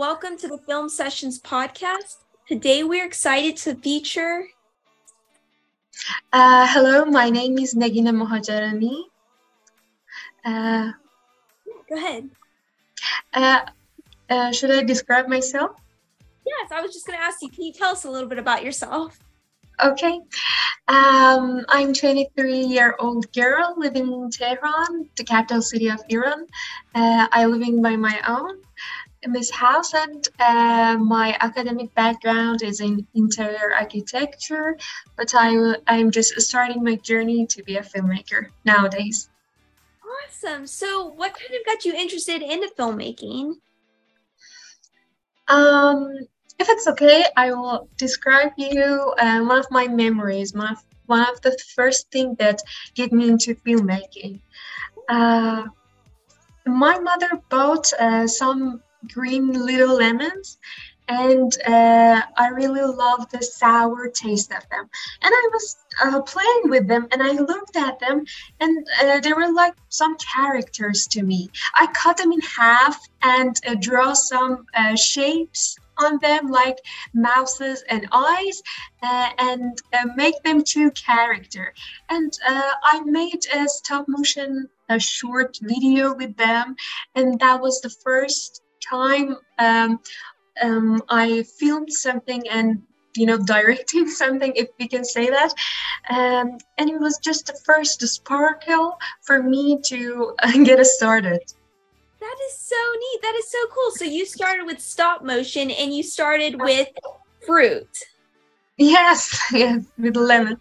Welcome to the Film Sessions podcast. Today we're excited to feature. Uh, hello, my name is Negin Mohajerani. Uh, Go ahead. uh, uh, should I describe myself? Yes, I was just going to ask you, can you tell us a little bit about yourself? Okay. Um, I'm 23 year old girl living in Tehran, the capital city of Iran. Uh, I living by my own this house, and uh, my academic background is in interior architecture. But I I'm just starting my journey to be a filmmaker nowadays. Awesome. So, what kind of got you interested in the filmmaking? Um, if it's okay, I will describe you uh, one of my memories, one of, one of the first thing that get me into filmmaking. Uh, my mother bought uh, some green little lemons and uh, I really love the sour taste of them. And I was uh, playing with them, and I looked at them, and uh, they were like some characters to me. I cut them in half and uh, draw some uh, shapes on them, like mouses and eyes, uh, and make them two character. And I made a stop motion a short video with them, and that was the first time um, um, I filmed something and you know directing something if we can say that. Um, and it was just the first sparkle for me to uh, get us started. That is so neat. That is so cool. So you started with stop motion and you started with fruit. Yes yes with lemon.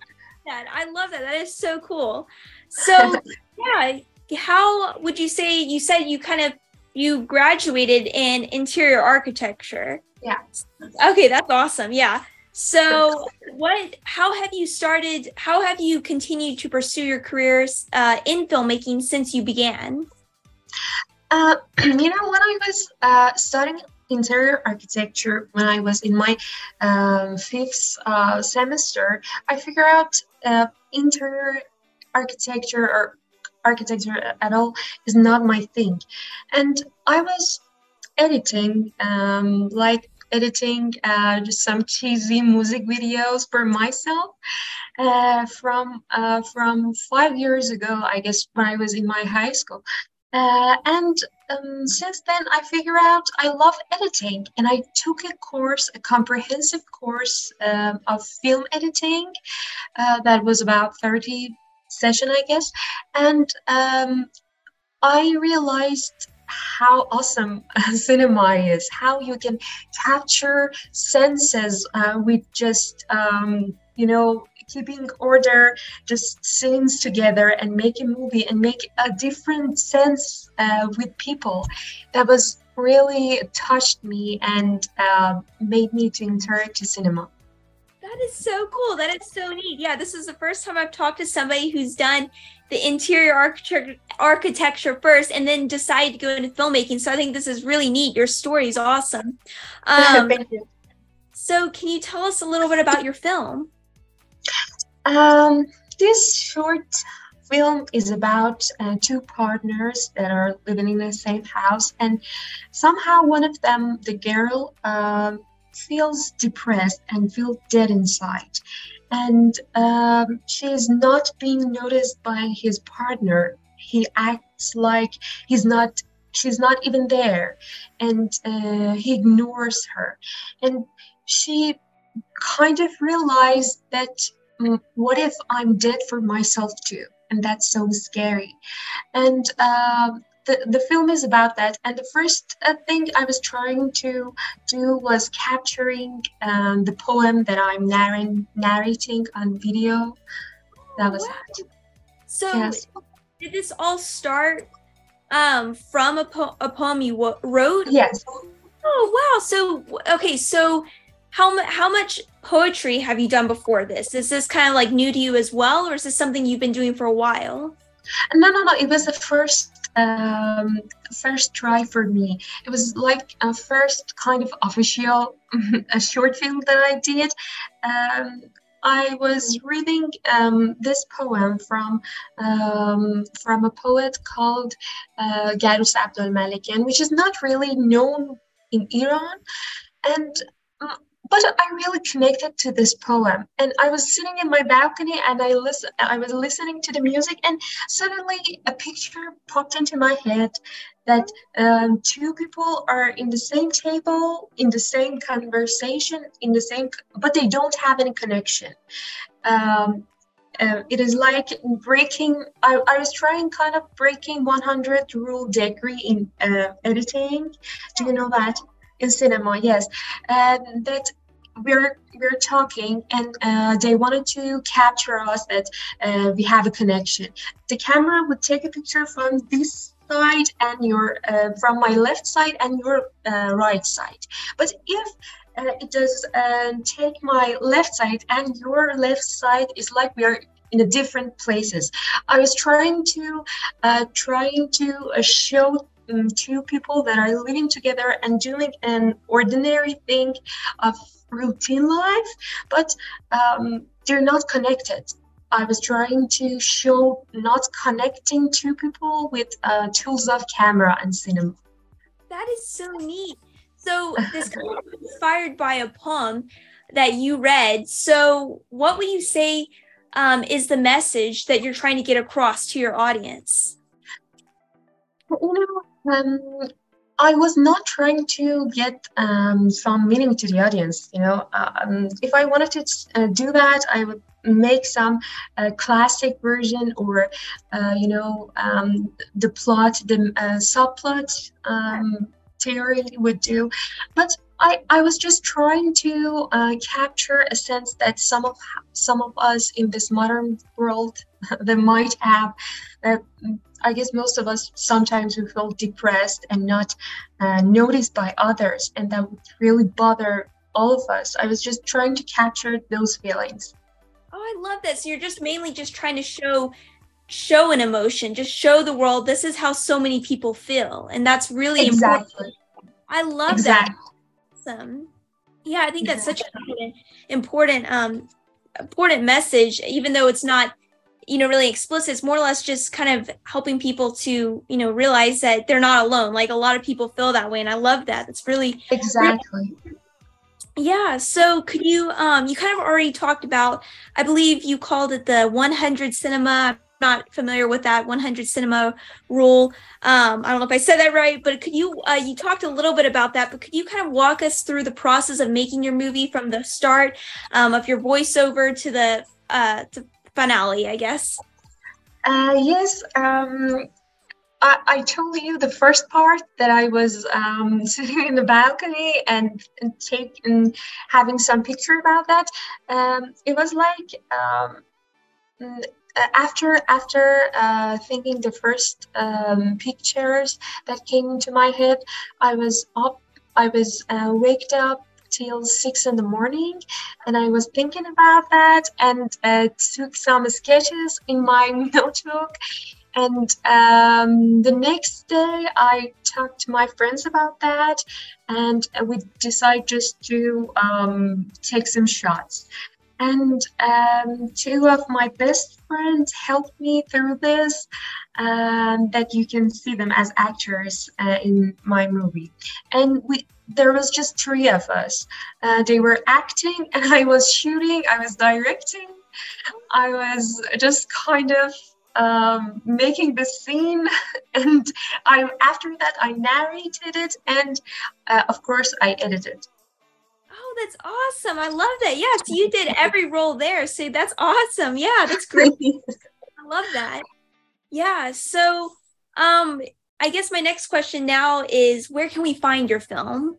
I love that. That is so cool. So yeah how would you say you said you kind of you graduated in interior architecture. Yeah. Okay, that's awesome. Yeah. So, what? How have you started? How have you continued to pursue your careers uh, in filmmaking since you began? Uh, you know, when I was uh, studying interior architecture, when I was in my um, fifth uh, semester, I figured out uh, interior architecture or architecture at all is not my thing. And I was editing, um, like editing uh, just some cheesy music videos for myself uh, from uh, from five years ago, I guess, when I was in my high school. Uh, and um, since then, I figured out I love editing, and I took a course, a comprehensive course um, of film editing uh, that was about 30 session, I guess. And um, I realized how awesome cinema is, how you can capture senses uh, with just, um, you know, keeping order, just scenes together and make a movie and make a different sense uh, with people. That was really touched me and uh, made me to enter to cinema. That is so cool. That is so neat. Yeah, this is the first time I've talked to somebody who's done the interior architecture architecture first and then decided to go into filmmaking. So I think this is really neat. Your story is awesome. Um, Thank you. So can you tell us a little bit about your film? Um, this short film is about uh, two partners that are living in the same house, and somehow one of them, the girl, um, feels depressed and feels dead inside. And um, she is not being noticed by his partner. He acts like he's not, she's not even there. And uh, he ignores her. And she kind of realized that mm, what if I'm dead for myself too? And that's so scary. And um, the, the film is about that. And the first uh, thing I was trying to do was capturing um, the poem that I'm narrating, narrating on video. That was that. So, yes. did this all start um, from a, po- a poem you w- wrote? Yes. Oh wow! So okay, so how how much poetry have you done before this? Is this kind of like new to you as well, or is this something you've been doing for a while? No, no, no. It was the first um, first try for me. It was like a first kind of official a short film that I did. Um, I was reading um, this poem from um, from a poet called uh, Garous Abdolmalekian, which is not really known in Iran, and mm, but I really connected to this poem. And I was sitting in my balcony and I listen I was listening to the music and suddenly a picture popped into my head that um, two people are in the same table, in the same conversation, in the same but they don't have any connection. Um, uh, it is like breaking I, I was trying kind of breaking 100 rule degree in uh, editing do you know that in cinema yes that we're we're talking and uh, they wanted to capture us that uh, we have a connection. The camera would take a picture from this side and your uh, from my left side and your uh, right side. But if uh, it does uh, take my left side and your left side is like we are in the different places. I was trying to trying to show um, two people that are living together and doing an ordinary thing of routine life, but um, they're not connected. I was trying to show not connecting two people with uh, tools of camera and cinema. That is so neat. So this kind of inspired by a poem that you read. So what would you say um, is the message that you're trying to get across to your audience? You know, um, I was not trying to get um, some meaning to the audience. You know, um, if I wanted to uh, do that, I would make some uh, classic version or, uh, you know, um, the plot, the uh, subplot um, theory would do. But I, I was just trying to uh, capture a sense that some of some of us in this modern world that might have that I guess most of us sometimes we feel depressed and not uh, noticed by others, and that would really bother all of us. I was just trying to capture those feelings. Oh, I love that. So you're just mainly just trying to show show an emotion, just show the world this is how so many people feel, and that's really exactly. important. I love exactly. that. Awesome. Yeah, I think that's exactly. such an important, important, um, important message, even though it's not you know really explicit. It's more or less just kind of helping people to you know realize that they're not alone. Like a lot of people feel that way and i love that. It's really exactly. Really, yeah so could you um you kind of already talked about i believe you called it the 100 cinema. I'm not familiar with that 100 cinema rule. Um i don't know if i said that right but could you uh, you talked a little bit about that but could you kind of walk us through the process of making your movie from the start um, of your voiceover to the uh to finale, I guess. Uh, yes. Um, I, I told you the first part that I was um, sitting in the balcony and, and taking having some picture about that. Um, it was like um, mm, after after uh, thinking the first um, pictures that came into my head, I was up. I was uh, waked up till six in the morning and i was thinking about that and uh, took some sketches in my notebook and um, the next day i talked to my friends about that and we decided just to um, take some shots. And um, two of my best friends helped me through this um, that you can see them as actors uh, in my movie. And we there was just three of us uh, they were acting and i was shooting i was directing i was just kind of um, making the scene and i after that i narrated it and uh, of course i edited Oh, that's awesome. I love that. Yes, you did every role there. So that's awesome. Yeah, that's great. I love that. Yeah. So um I guess my next question now is where can we find your film?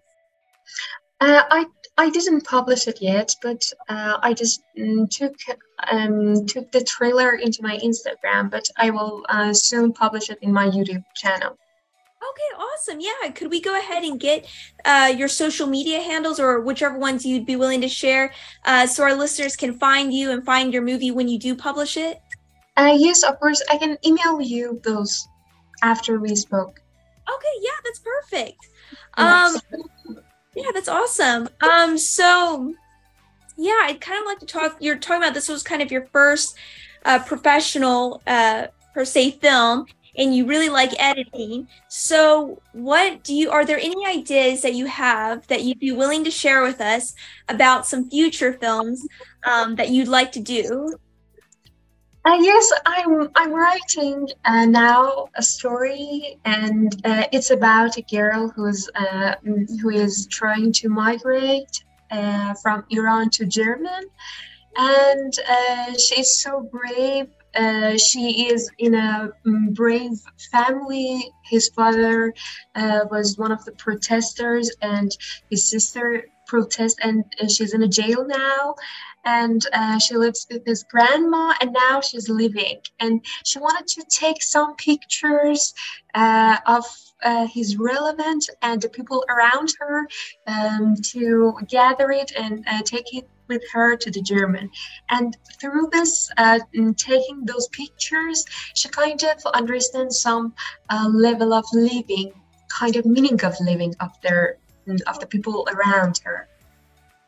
Uh, I I didn't publish it yet, but uh, I just mm, took um, took the trailer into my Instagram, but I will uh, soon publish it in my YouTube channel. Okay, awesome. Yeah. Could we go ahead and get uh, your social media handles or whichever ones you'd be willing to share uh, so our listeners can find you and find your movie when you do publish it? Uh, yes, of course. I can email you those after we spoke. Okay, yeah, that's perfect. Um, yeah, that's awesome. Um, so yeah, I'd kind of like to talk. You're talking about this was kind of your first uh, professional uh, per se film and you really like editing. So, what do you are there any ideas that you have that you'd be willing to share with us about some future films um, that you'd like to do? Uh, yes, I'm. I'm writing uh, now a story, and uh, it's about a girl who's uh, who is trying to migrate uh, from Iran to Germany, and uh, she's so brave. she is in a mm, brave family. His father was one of the protesters, and his sister protest, and she's in a jail now and uh, she lives with his grandma and now she's living and she wanted to take some pictures uh, of uh, his relevant and the people around her um, to gather it and uh, take it with her to the German. And through this, uh, taking those pictures, she kind of understands some uh, level of living, kind of meaning of living of their of the people around her.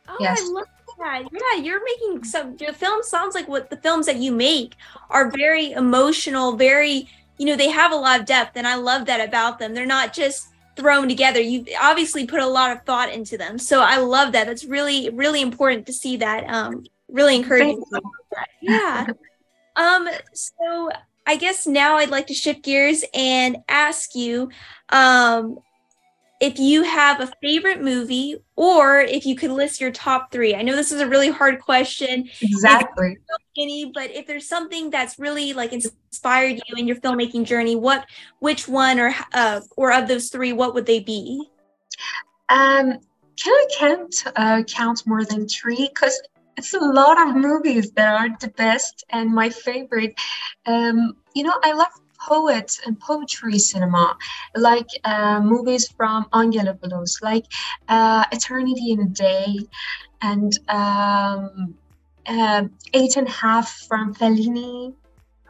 Oh, yes. I love yeah, yeah, you're making some your film sounds like what the films that you make are very emotional, very, you know, they have a lot of depth and I love that about them. They're not just thrown together. You obviously put a lot of thought into them. So I love that. That's really really important to see that. Um really encouraging. Yeah. Um so I guess now I'd like to shift gears and ask you um if you have a favorite movie or if you could list your top three. I know this is a really hard question. Exactly. Any, but if there's something that's really like inspired you in your filmmaking journey, what, which one or uh, or of those three, what would they be? Um, can I can't uh, count more than three because it's a lot of movies that are the best and my favorite. Um, you know, I love poets and poetry cinema, like uh, movies from Angelopoulos, like uh, Eternity in a Day, and um, uh, Eight and a Half from Fellini.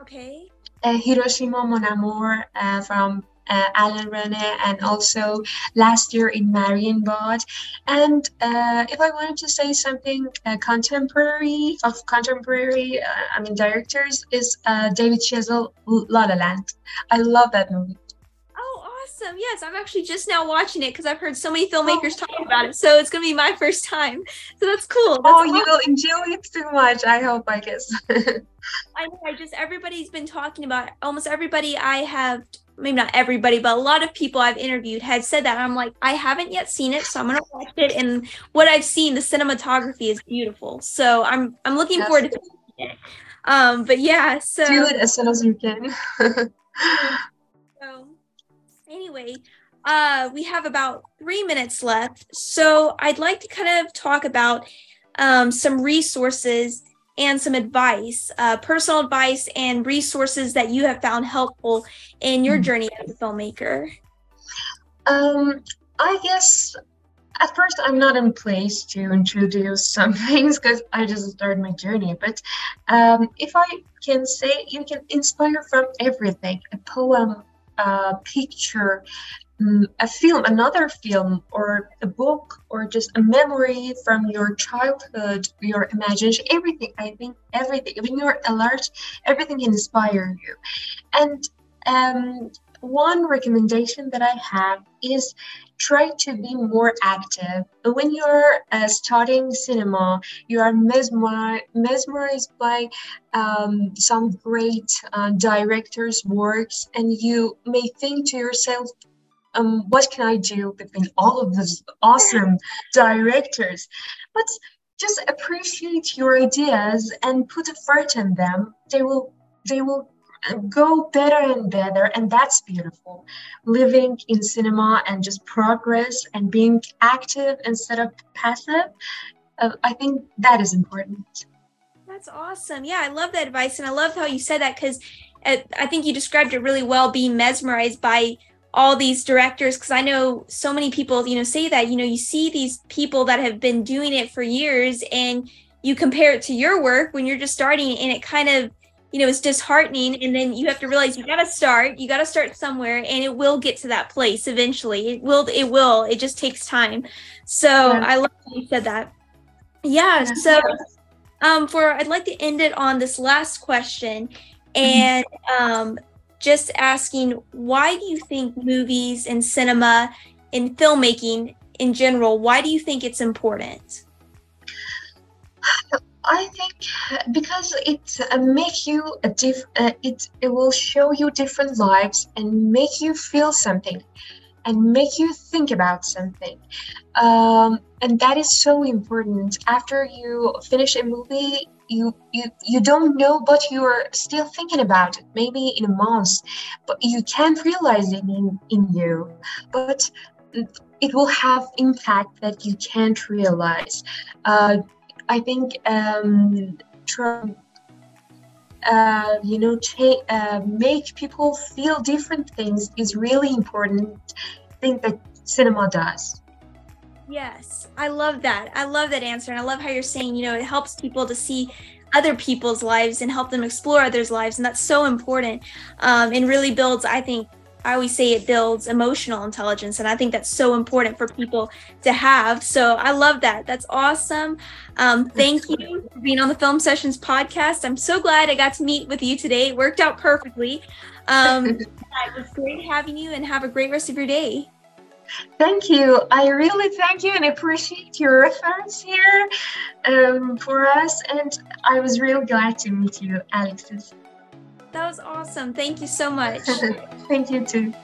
Okay. Uh, Hiroshima Mon Amour uh, from uh, Alain Resnais and also last year in Marion Marienbad. And uh, if I wanted to say something uh, contemporary of contemporary, uh, I mean directors is uh, David Chazelle La La Land. I love that movie. Oh, awesome! Yes, I'm actually just now watching it because I've heard so many filmmakers oh. talking about it. So it's gonna be my first time. So that's cool. That's oh, awesome. you will enjoy it too much. I hope. I guess. I know. I just everybody's been talking about it. almost everybody I have maybe not everybody, but a lot of people I've interviewed had said that. I'm like, I haven't yet seen it, so I'm gonna watch it. And what I've seen, the cinematography is beautiful. So I'm I'm looking yes. forward to it. Um, but yeah, so do it as soon as you can. so anyway, uh, we have about three minutes left. So I'd like to kind of talk about um, some resources and some advice, uh, personal advice and resources that you have found helpful in your hmm. journey as a filmmaker? Um, I guess at first I'm not in place to introduce some things because I just started my journey. But um, if I can say, you can inspire from everything: a poem, a picture, a film, another film, or a book, or just a memory from your childhood, your imagination, everything. I think everything, when you're alert, everything can inspire you. And um, one recommendation that I have is try to be more active. When you're uh, studying cinema, you are mesmer- mesmerized by um, some great uh, directors' works, and you may think to yourself, um, what can I do between all of these awesome directors? But just appreciate your ideas and put effort in them. They will they will go better and better and that's beautiful living in cinema and just progress and being active instead of passive uh, i think that is important that's awesome yeah i love that advice and i love how you said that because uh, i think you described it really well being mesmerized by all these directors because i know so many people you know say that you know you see these people that have been doing it for years and you compare it to your work when you're just starting and it kind of you know it's disheartening and then you have to realize you got to start you got to start somewhere and it will get to that place eventually it will it will it just takes time so yeah. i love how you said that yeah, yeah. so um for i'd like to end it on this last question and um just asking why do you think movies and cinema and filmmaking in general, why do you think it's important? I think because it uh, make you a diff. Uh, it it will show you different lives and make you feel something, and make you think about something, um, and that is so important. After you finish a movie, you you you don't know, but you are still thinking about it. Maybe in a month, but you can't realize it in in you. But it will have impact that you can't realize. Uh, I think um, Trump, uh, you know, cha- uh, make people feel different things is really important thing that cinema does. Yes, I love that. I love that answer. And I love how you're saying, you know, it helps people to see other people's lives and help them explore others' lives. And that's so important um, and really builds, I think, I always say it builds emotional intelligence. And I think that's so important for people to have. So I love that. That's awesome. Um, thank you for being on the Film Sessions podcast. I'm so glad I got to meet with you today. It worked out perfectly. Um, it was great having you and have a great rest of your day. Thank you. I really thank you and appreciate your efforts here um, for us. And I was really glad to meet you, Alexis. That was awesome. Thank you so much. Thank you too.